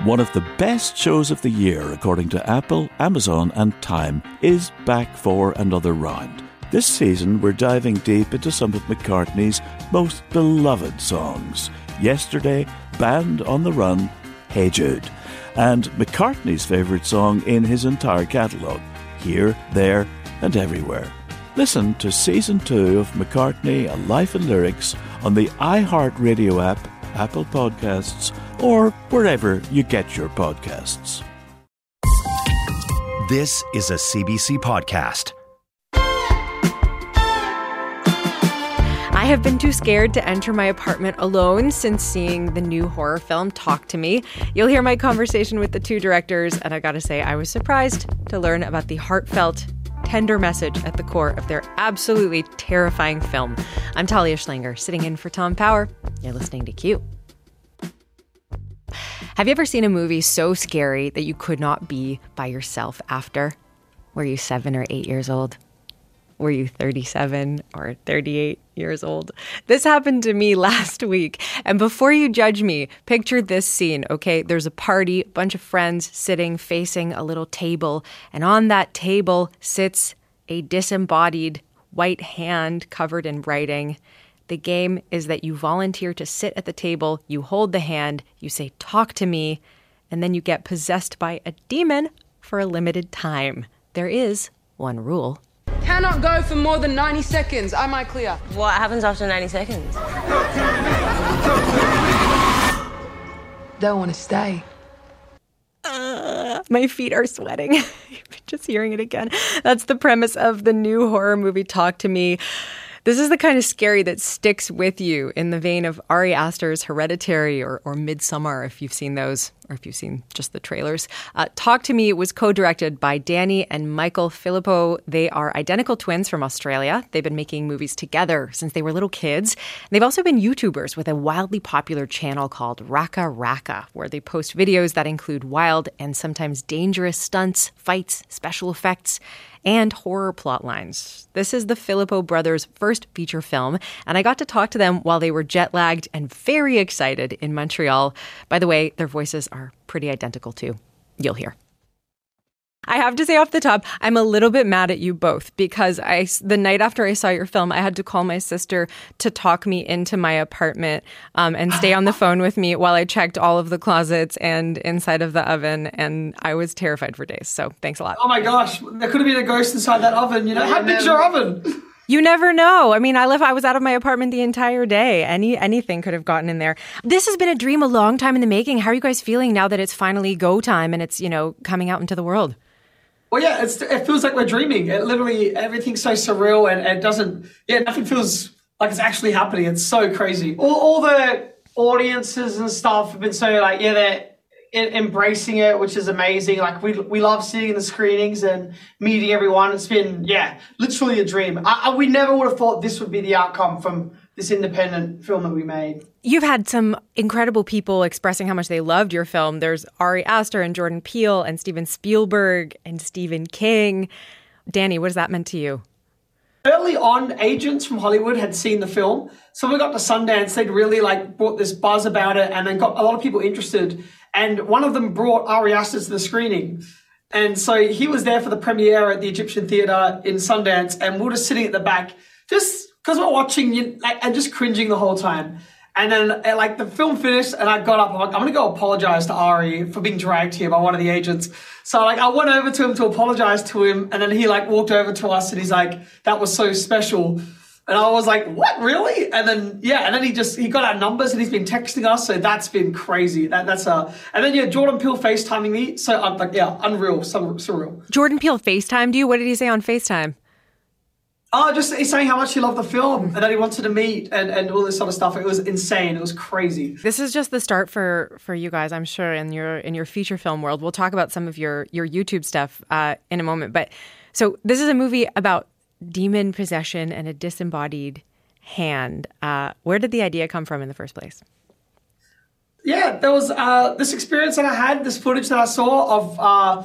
One of the best shows of the year, according to Apple, Amazon, and Time, is back for another round. This season, we're diving deep into some of McCartney's most beloved songs. Yesterday, Band on the Run, Hey Jude, and McCartney's favourite song in his entire catalogue, Here, There, and Everywhere. Listen to season two of McCartney, A Life in Lyrics on the iHeartRadio app, Apple Podcasts, or wherever you get your podcasts. This is a CBC podcast. I have been too scared to enter my apartment alone since seeing the new horror film Talk to Me. You'll hear my conversation with the two directors, and I gotta say, I was surprised to learn about the heartfelt, tender message at the core of their absolutely terrifying film. I'm Talia Schlanger, sitting in for Tom Power. You're listening to Q. Have you ever seen a movie so scary that you could not be by yourself after? Were you seven or eight years old? Were you 37 or 38 years old? This happened to me last week. And before you judge me, picture this scene, okay? There's a party, bunch of friends sitting facing a little table, and on that table sits a disembodied white hand covered in writing. The game is that you volunteer to sit at the table, you hold the hand, you say, Talk to me, and then you get possessed by a demon for a limited time. There is one rule. Cannot go for more than 90 seconds. Am I clear? What happens after 90 seconds? Don't want to stay. Uh, my feet are sweating. Just hearing it again. That's the premise of the new horror movie Talk to Me. This is the kind of scary that sticks with you in the vein of Ari Aster's Hereditary or, or Midsommar, if you've seen those, or if you've seen just the trailers. Uh, Talk to Me was co directed by Danny and Michael Philippou. They are identical twins from Australia. They've been making movies together since they were little kids. They've also been YouTubers with a wildly popular channel called RackaRacka, where they post videos that include wild and sometimes dangerous stunts, fights, special effects and horror plot lines. This is the Philippou brothers' first feature film, and I got to talk to them while they were jet lagged and very excited in Montreal. By the way, their voices are pretty identical too. You'll hear. I have to say off the top, I'm a little bit mad at you both because I, the night after I saw your film, I had to call my sister to talk me into my apartment um, and stay on the phone with me while I checked all of the closets and inside of the oven, and I was terrified for days. So thanks a lot. Oh my gosh, there could have been a ghost inside that oven. You know, how big's your oven? You never know. I mean, I left. I was out of my apartment the entire day. Any anything could have gotten in there. This has been a dream a long time in the making. How are you guys feeling now that it's finally go time and it's you know coming out into the world? Well, yeah, it feels like we're dreaming. It literally everything's so surreal and, and it doesn't. Yeah, nothing feels like it's actually happening. It's so crazy. All, all the audiences and stuff have been so like yeah they're embracing it, which is amazing. Like we we love seeing the screenings and meeting everyone. It's been yeah, literally a dream. I, I, we never would have thought this would be the outcome from this independent film that we made. You've had some incredible people expressing how much they loved your film. There's Ari Aster and Jordan Peele and Steven Spielberg and Stephen King. Danny, what has that meant to you? Early on, agents from Hollywood had seen the film. So when we got to Sundance, they'd really like brought this buzz about it and then got a lot of people interested. And one of them brought Ari Aster to the screening. And so he was there for the premiere at the Egyptian Theatre in Sundance. And we were just sitting at the back, just because we're watching you like, and just cringing the whole time. And then, uh, like, the film finished, and I got up. I'm like, I'm gonna go apologize to Ari for being dragged here by one of the agents. So, like, I went over to him to apologize to him, and then he like walked over to us, and he's like, "That was so special." And I was like, "What, really?" And then, yeah, and then he just he got our numbers, and he's been texting us, so that's been crazy. That that's uh, and then yeah, Jordan Peele FaceTiming me, so I'm like, yeah, unreal, surreal. Jordan Peele FaceTimed you. What did he say on FaceTime? Oh, just he's saying how much he loved the film and that he wanted to meet and, and all this sort of stuff. It was insane. It was crazy. This is just the start for for you guys, I'm sure, in your in your feature film world. We'll talk about some of your your YouTube stuff uh, in a moment. But so this is a movie about demon possession and a disembodied hand. Uh, where did the idea come from in the first place? Yeah, there was uh, this experience that I had, this footage that I saw of uh,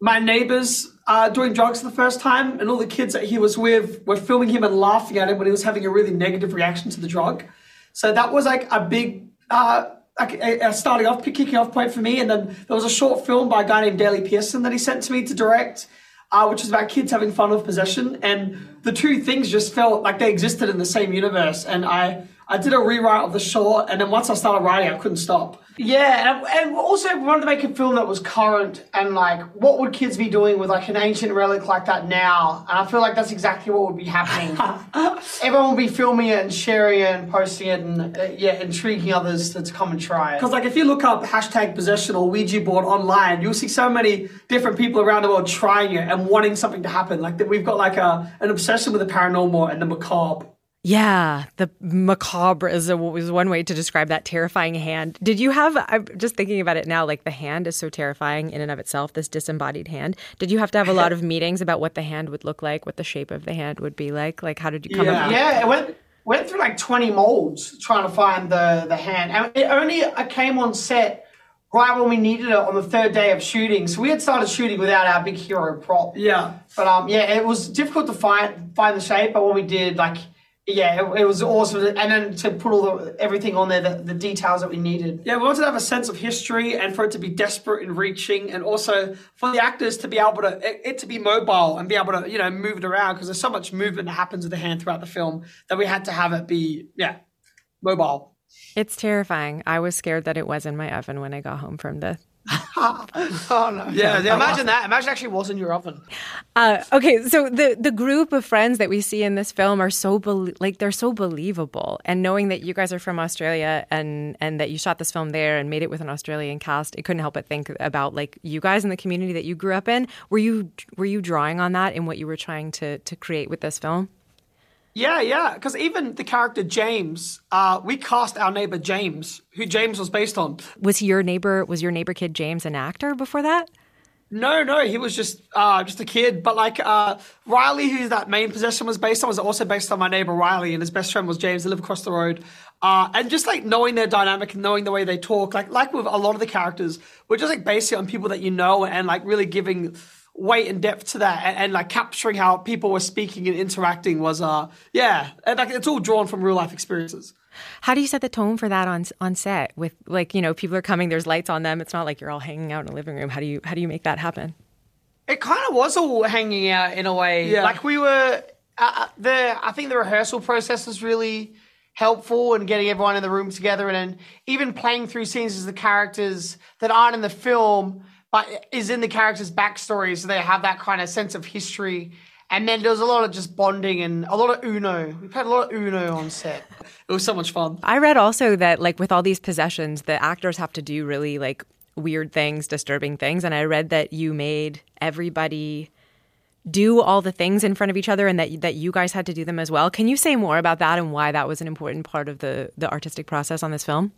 my neighbors uh, doing drugs for the first time, and all the kids that he was with were filming him and laughing at him when he was having a really negative reaction to the drug. So that was like a big uh, a, starting off, kicking off point for me. And then there was a short film by a guy named Daley Pearson that he sent to me to direct, uh, which was about kids having fun with possession. And the two things just felt like they existed in the same universe. And I, I did a rewrite of the short, and then once I started writing, I couldn't stop. Yeah, and, and also we wanted to make a film that was current and like, what would kids be doing with like an ancient relic like that now? And I feel like that's exactly what would be happening. Everyone would be filming it and sharing it and posting it and uh, yeah, intriguing others to, to come and try it. Because like if you look up hashtag possession or Ouija board online, you'll see so many different people around the world trying it and wanting something to happen. Like that, we've got like a an obsession with the paranormal and the macabre. Yeah, the macabre is, a, is one way to describe that terrifying hand. Did you have, I'm just thinking about it now, like the hand is so terrifying in and of itself, this disembodied hand. Did you have to have a lot of meetings about what the hand would look like, what the shape of the hand would be like? Like, how did you come Yeah. up Yeah, it went went through like twenty molds trying to find the the hand, and it only uh, came on set right when we needed it on the third day of shooting. So we had started shooting without our big hero prop. Yeah. But um, yeah, it was difficult to find find the shape, but when we did, like, yeah, it, it was awesome. And then to put all the everything on there, the, the details that we needed. Yeah, we wanted to have a sense of history and for it to be desperate and reaching, and also for the actors to be able to it, it to be mobile and be able to you know move it around because there's so much movement that happens with the hand throughout the film that we had to have it be yeah mobile. It's terrifying. I was scared that it was in my oven when I got home from the. Oh no! Yeah, yeah. Imagine that. Imagine actually was in your oven. Uh, okay, so the the group of friends that we see in this film are so bel like they're so believable, and knowing that you guys are from Australia and and that you shot this film there and made it with an Australian cast, it couldn't help but think about like you guys in the community that you grew up in. Were you were you drawing on that in what you were trying to to create with this film? Yeah, yeah. Because even the character James, uh, we cast our neighbor James, who James was based on. Was your neighbor was your neighbor kid James an actor before that? No, no, he was just uh, just a kid. But like uh, Riley, who that main possession was based on, was also based on my neighbor Riley, and his best friend was James. They live across the road. Uh, and just like knowing their dynamic and knowing the way they talk, like like with a lot of the characters, we're just like basing on people that you know and like really giving weight and depth to that and, and like capturing how people were speaking and interacting was uh yeah and like it's all drawn from real life experiences. How do you set the tone for that on on set? With like you know people are coming, there's lights on them. It's not like you're all hanging out in a living room. How do you how do you make that happen? It kind of was all hanging out in a way. Yeah. Like we were, uh, the I think the rehearsal process was really helpful in getting everyone in the room together, and then even playing through scenes as the characters that aren't in the film, but is in the characters' backstory, so they have that kind of sense of history. And then there was a lot of just bonding and a lot of Uno. We played a lot of Uno on set. It was so much fun. I read also that like with all these possessions, the actors have to do really like weird things, disturbing things, and I read that you made everybody do all the things in front of each other and that that you guys had to do them as well. Can you say more about that and why that was an important part of the the artistic process on this film?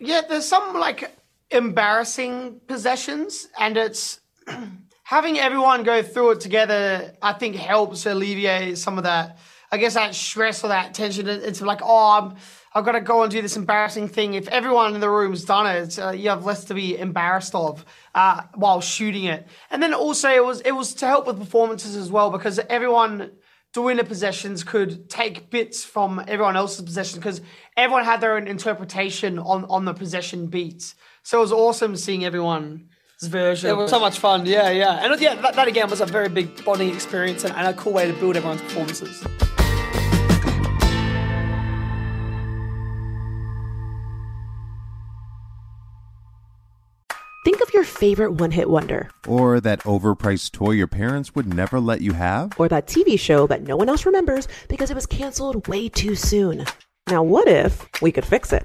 Yeah, there's some like embarrassing possessions, and it's having everyone go through it together. I think helps alleviate some of that. I guess that stress or that tension. It- It's like, oh, I'm, I've got to go and do this embarrassing thing. If everyone in the room's done it, uh, you have less to be embarrassed of uh, while shooting it. And then also, it was it was to help with performances as well because everyone doing the possessions could take bits from everyone else's possession because everyone had their own interpretation on on the possession beats. So it was awesome seeing everyone's version. It was so much fun. Yeah, yeah, and yeah, that, that again was a very big bonding experience and, and a cool way to build everyone's performances. Think of your favorite one hit wonder, Or that overpriced toy your parents would never let you have? or that TV show that no one else remembers because it was canceled way too soon. Now, what if we could fix it?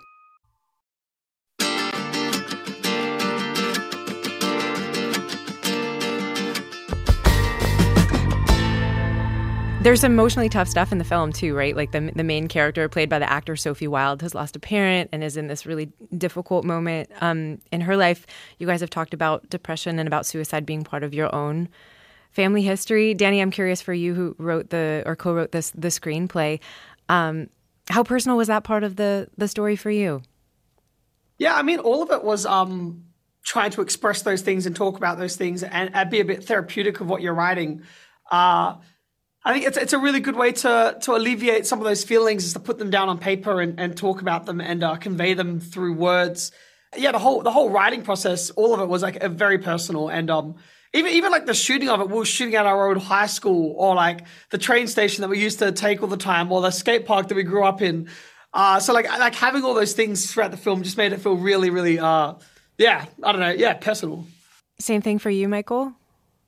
There's emotionally tough stuff in the film too, right? Like the the main character, played by the actor Sophie Wilde, has lost a parent and is in this really difficult moment um, in her life. You guys have talked about depression and about suicide being part of your own family history. Danny, I'm curious for you who wrote the or co-wrote this the screenplay. Um, how personal was that part of the the story for you? Yeah, I mean, all of it was um, trying to express those things and talk about those things and, and be a bit therapeutic of what you're writing. Uh, I think it's it's a really good way to to alleviate some of those feelings is to put them down on paper and, and talk about them and uh, convey them through words. Yeah, the whole the whole writing process, all of it was like a very personal and um even even like the shooting of it, we were shooting at our old high school or like the train station that we used to take all the time or the skate park that we grew up in. Uh, so like like having all those things throughout the film just made it feel really really uh yeah I don't know yeah personal. Same thing for you, Michael.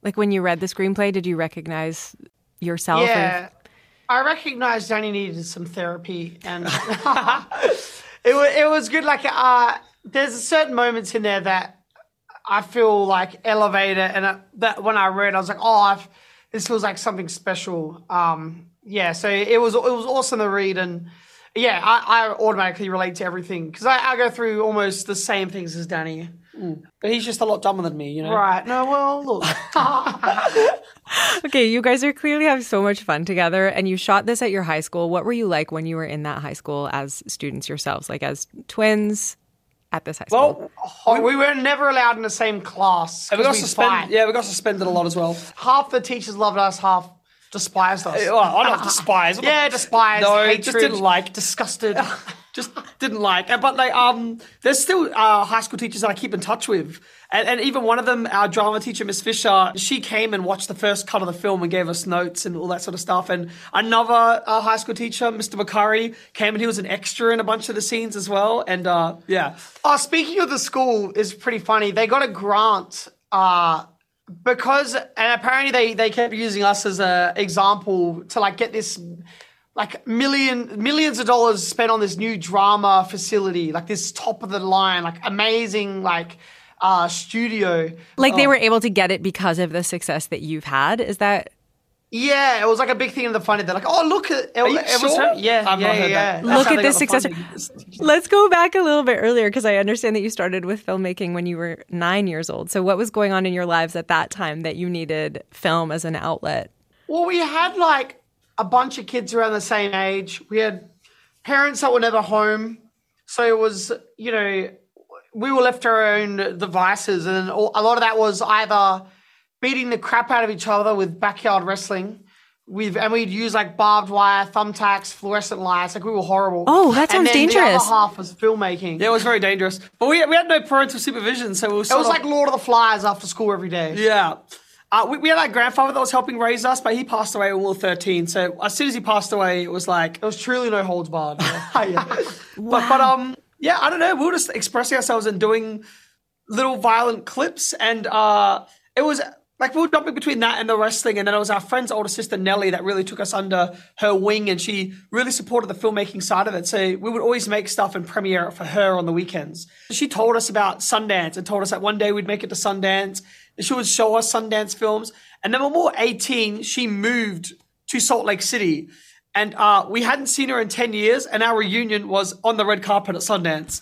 Like when you read the screenplay, did you recognize yourself? Yeah. I recognized Danny needed some therapy, and it was it was good. Like, uh, there's certain moments in there that I feel like elevated, and uh, that when I read, I was like, oh, I've, this feels like something special. Um, yeah, so it was it was awesome to read, and yeah, I, I automatically relate to everything because I, I go through almost the same things as Danny. But he's just a lot dumber than me, you know. Right? No, well, look. okay, you guys are clearly having so much fun together, and you shot this at your high school. What were you like when you were in that high school as students yourselves, like as twins at this high school? Well, we were never allowed in the same class. And we got 'cause we'd suspended. Yeah, we got suspended a lot as well. Half the teachers loved us, half despised us. Well, I don't despise. Yeah, despised. No, hatred, just didn't like. disgusted. just didn't like. But they um, there's still uh, high school teachers that I keep in touch with, and, and even one of them, our drama teacher, Miss Fisher, she came and watched the first cut of the film and gave us notes and all that sort of stuff. And another uh, high school teacher, Mr. McCurry, came and he was an extra in a bunch of the scenes as well. And uh, yeah, Oh, speaking of the school, is pretty funny. They got a grant uh, because, and apparently they they kept using us as a example to like get this like million millions of dollars spent on this new drama facility, like this top of the line, like amazing, like uh, studio. Like Oh. they were able to get it because of the success that you've had. Is that Yeah, it was like a big thing in the funding. They're like, oh look at it, Are you it was sure? her- yeah, I've yeah, not heard yeah. that. Look at this success- Let's go back a little bit earlier because I understand that you started with filmmaking when you were nine years old. So, what was going on in your lives at that time that you needed film as an outlet? Well, we had like a bunch of kids around the same age. We had parents that were never home. So it was, you know, we were left to our own devices. And a lot of that was either beating the crap out of each other with backyard wrestling. We've, and we'd use like barbed wire, thumbtacks, fluorescent lights. Like we were horrible. Oh, that and sounds then The dangerous. other half was filmmaking. yeah, it was very dangerous. But we we had no parental supervision, so it was. It was of, like Lord of the Flies after school every day. Yeah. Uh, we, we had our grandfather that was helping raise us, but he passed away when we were 13. So as soon as he passed away, it was like, It was truly no holds barred. yeah. But, but um, yeah, I don't know. We were just expressing ourselves and doing little violent clips, and uh, it was like we were jumping between that and the wrestling, and then it was our friend's older sister Nellie that really took us under her wing, and she really supported the filmmaking side of it. So we would always make stuff and premiere it for her on the weekends. She told us about Sundance and told us that one day we'd make it to Sundance. And she would show us Sundance films, and then when we were 18, she moved to Salt Lake City. And uh, we hadn't seen her in 10 years, and our reunion was on the red carpet at Sundance.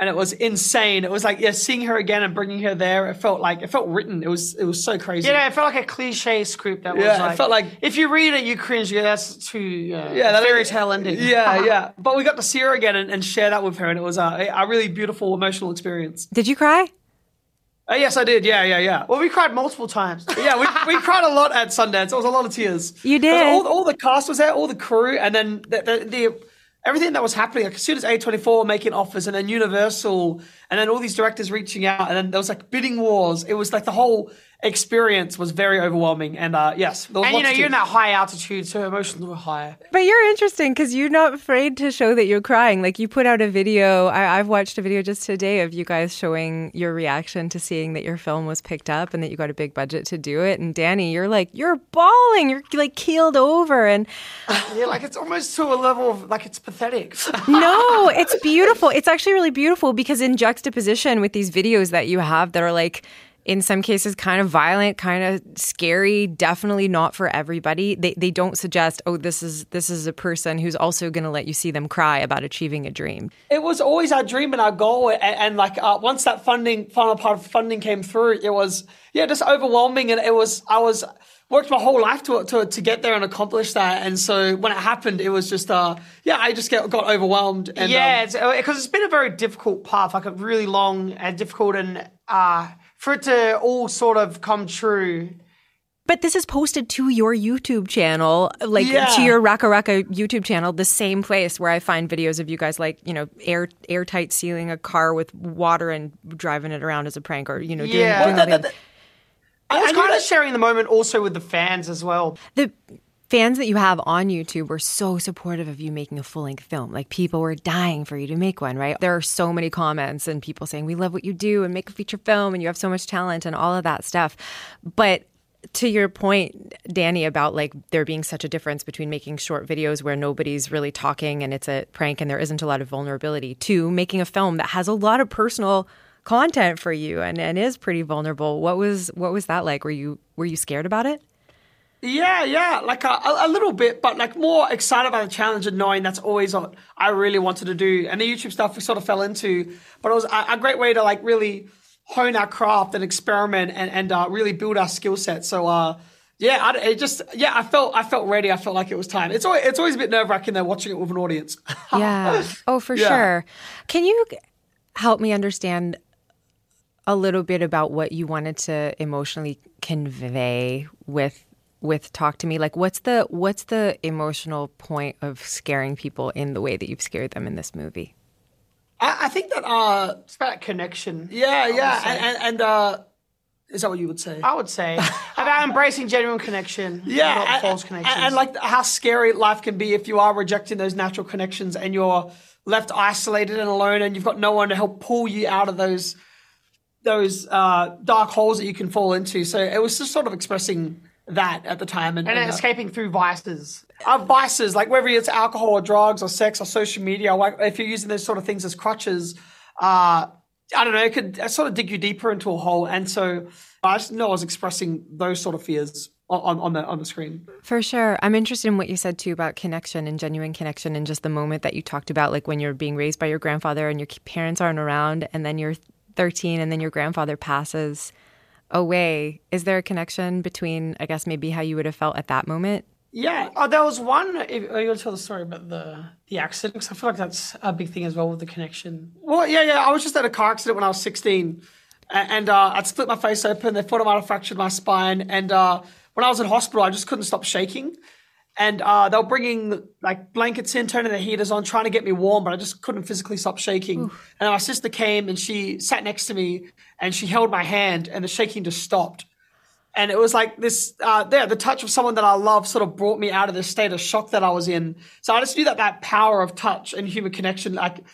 And it was insane. It was like, yeah, seeing her again and bringing her there, it felt like, it felt written. It was, it was so crazy. Yeah, it felt like a cliche script that was Yeah, it felt like- if you read it, you cringe. Yeah, that's too uh, yeah, that fairy tale ending. Yeah, yeah. But we got to see her again and, and share that with her, and it was a, a really beautiful, emotional experience. Did you cry? Uh, yes, I did. Yeah, yeah, yeah. Well, we cried multiple times. yeah, we, we cried a lot at Sundance. It was a lot of tears. You did? All, all the cast was there, all the crew, and then the, the, the everything that was happening. Like as soon as A24 were making offers, and then Universal, and then all these directors reaching out, and then there was like bidding wars. It was like the whole experience was very overwhelming. And uh, yes, there was and you lots know, of you're in that high altitude, so emotions were higher. But you're interesting because you're not afraid to show that you're crying. Like you put out a video. I, I've watched a video just today of you guys showing your reaction to seeing that your film was picked up and that you got a big budget to do it. And Danny, you're like you're bawling. You're like keeled over. And Yeah, like it's almost to a level of like it's pathetic. no, it's beautiful. It's actually really beautiful because in juxtaposition with these videos that you have that are like in some cases kind of violent, kind of scary, definitely not for everybody. They they don't suggest, "Oh, this is this is a person who's also going to let you see them cry about achieving a dream." It was always our dream and our goal, and, and like uh, once that funding, final part of funding came through, it was yeah, just overwhelming, and it was I was worked my whole life to to to get there and accomplish that, and so when it happened, it was just uh yeah, I just get, got overwhelmed, and yeah, um, it's been a very difficult path, like a really long and difficult, and uh, for it to all sort of come true. But this is posted to your YouTube channel, like Yeah. to your RackaRacka YouTube channel, the same place where I find videos of you guys, like you know, air airtight sealing a car with water and driving it around as a prank, or you know, doing, Yeah. doing Well, that. the- thing. I was kind of sharing the moment also with the fans as well. the fans that you have on YouTube were so supportive of you making a full length film. Like people were dying for you to make one, right? There are so many comments and people saying, We love what you do and make a feature film and you have so much talent and all of that stuff. But to your point, Danny, about like there being such a difference between making short videos where nobody's really talking and it's a prank and there isn't a lot of vulnerability to making a film that has a lot of personal content for you and, and is pretty vulnerable. What was what was that like? Were you were you scared about it? Yeah, yeah, like a, a, little bit, but like more excited about the challenge and knowing that's always what I really wanted to do. And the YouTube stuff we sort of fell into, but it was a, a great way to like really hone our craft and experiment and, and uh, really build our skill set. So, uh, yeah, I, it just yeah, I felt I felt ready. I felt like it was time. It's always it's always a bit nerve wracking though watching it with an audience. Yeah. Oh, for Yeah. sure. Can you help me understand a little bit about what you wanted to emotionally convey with with talk to me? Like what's the what's the emotional point of scaring people in the way that you've scared them in this movie? I, I think that uh, It's about connection. yeah, yeah, and and, and uh, is that what you would say? I would say about embracing genuine connection, Yeah, not and, false and- and like how scary life can be if you are rejecting those natural connections and you're left isolated and alone, and you've got no one to help pull you out of those those uh, dark holes that you can fall into. So it was just sort of expressing that at the time, and, and and, uh, escaping through vices. our vices, like whether it's alcohol or drugs or sex or social media, like if you're using those sort of things as crutches, uh, I don't know, it could uh, sort of dig you deeper into a hole. And so I just know I was expressing those sort of fears on, on, on the on the screen. For sure. I'm interested in what you said too about connection and genuine connection and just the moment that you talked about, like when you're being raised by your grandfather and your parents aren't around, and then you're 13 and then your grandfather passes away. Is there a connection between, I guess, maybe how you would have felt at that moment? Yeah. Oh, there was one. Are You'll tell the story about the the accident? Because I feel like that's a big thing as well with the connection. Well, yeah, yeah. I was just at a car accident when I was 16, and uh, I'd split my face open. They thought I might have fractured my spine, and uh, when I was in hospital, I just couldn't stop shaking. And uh, they were bringing like blankets in, turning the heaters on, trying to get me warm, but I just couldn't physically stop shaking. And my sister came and she sat next to me and she held my hand, and the shaking just stopped. And it was like this, uh, there, the touch of someone that I love sort of brought me out of this state of shock that I was in. So I just knew that that power of touch and human connection, like,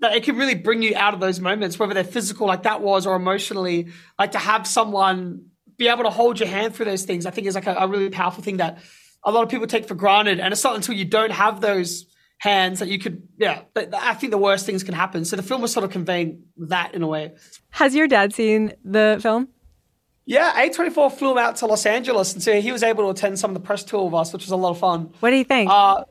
that it can really bring you out of those moments, whether they're physical like that was or emotionally, like to have someone be able to hold your hand through those things, I think is like a, a really powerful thing that a lot of people take for granted. And it's not until you don't have those hands that you could, yeah, I think the worst things can happen. So the film was sort of conveying that in a way. Has your dad seen the film? Yeah, A24 flew him out to Los Angeles, and so he was able to attend some of the press tour with us, which was a lot of fun. What do you think? Uh,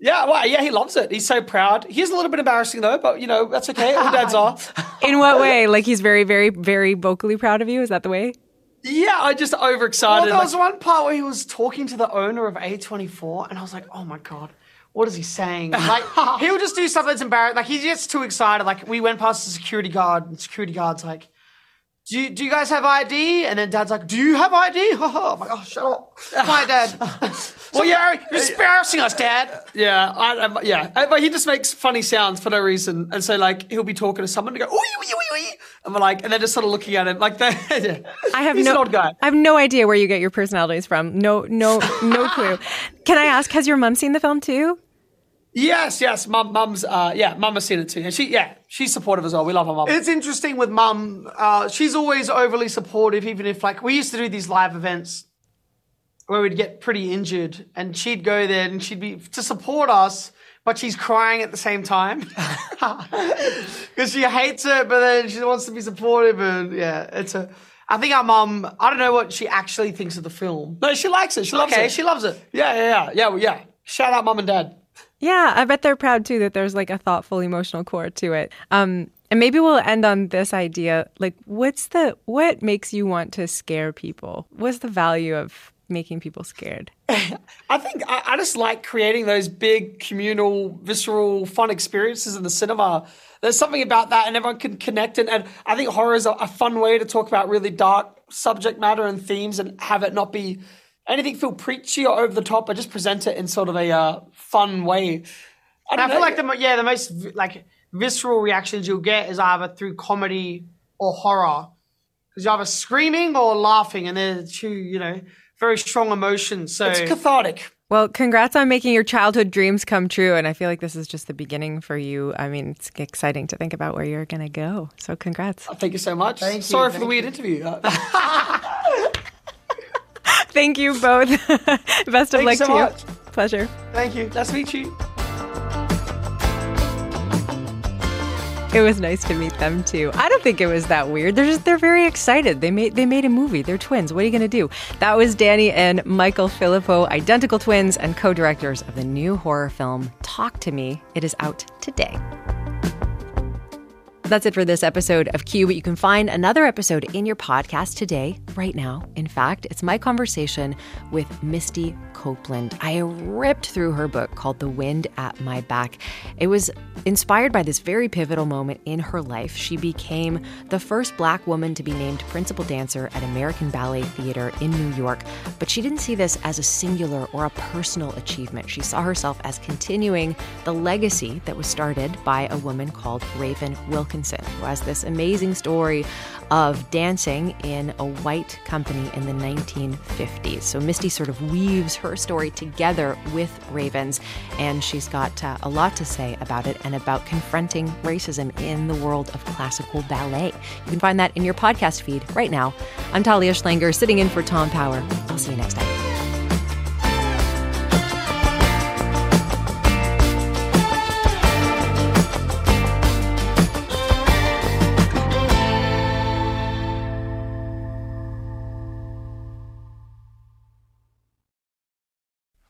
yeah, well, yeah, he loves it. He's so proud. He's a little bit embarrassing though, but you know that's okay. All dads are. In what way? Like he's very, very, very vocally proud of you? Is that the way? Yeah, I just Well, overexcited. there was one part where he was talking to the owner of A24, and I was like, oh my God, what is he saying? Like, he'll just do stuff that's embarrassing. Like, he gets too excited. Like, we went past the security guard, and security guard's like, do you, do you guys have ID? And then dad's like, do you have ID? Oh, my like, oh, shut up. My dad. well, yeah, you're embarrassing us, dad. yeah, I, I, yeah. Uh, But he just makes funny sounds for no reason, and so like he'll be talking to someone and go, "Oi, oi, oi, oi," and we're like, and they're just sort of looking at him like that. yeah. I have He's no an odd guy. I have no idea where you get your personalities from. No, no, no clue. Can I ask? Has your mom seen the film too? Yes, yes. Mum, mum's, uh, yeah, mum has seen it too, and she, yeah, she's supportive as well. We love our mum. It's interesting with mum. Uh, she's always overly supportive, even if, like, we used to do these live events where we'd get pretty injured, and she'd go there and she'd be to support us, but she's crying at the same time because she hates it, but then she wants to be supportive, and yeah, it's a. I think our mum. I don't know what she actually thinks of the film. No, she likes it. She loves okay, it. she loves it. Yeah, yeah, yeah, yeah, yeah. Shout out, mum and dad. Yeah, I bet they're proud too that there's like a thoughtful emotional core to it. Um, and maybe we'll end on this idea like what's the what makes you want to scare people? What's the value of making people scared? I think I, I just like creating those big communal, visceral, fun experiences in the cinema. There's something about that, and everyone can connect. And, and I think horror is a, a fun way to talk about really dark subject matter and themes, and have it not be anything feel preachy or over the top, I just present it in sort of a uh, fun way. I, And I feel know. like the yeah the most like visceral reactions you'll get is either through comedy or horror, because you're either screaming or laughing, and they're two you know very strong emotions. So it's cathartic. Well, congrats on making your childhood dreams come true. And I feel like this is just the beginning for you. I mean, it's exciting to think about where you're going to go. So, congrats. Thank you so much. Thank you, Sorry for the weird you. interview. Thank you both. Best of Thank you luck so to you. much. Pleasure. thank you. nice to meet you. It was nice to meet them too. I don't think it was that weird. They're just they're very excited. They made they made a movie. They're twins. What are you gonna do? That was Danny and Michael Philippou, identical twins and co-directors of the new horror film Talk to Me. It is out today. That's it for this episode of Q, but you can find another episode in your podcast today, right now. In fact, it's my conversation with Misty Copeland. I ripped through her book called The Wind at My Back. It was inspired by this very pivotal moment in her life. She became the first black woman to be named principal dancer at American Ballet Theater in New York, but she didn't see this as a singular or a personal achievement. She saw herself as continuing the legacy that was started by a woman called Raven Wilkinson, who has this amazing story of dancing in a white company in the 1950s. So Misty sort of weaves her story together with Raven's, and she's got uh, a lot to say about it and about confronting racism in the world of classical ballet. You can find that in your podcast feed right now. I'm Talia Schlanger, sitting in for Tom Power. I'll see you next time.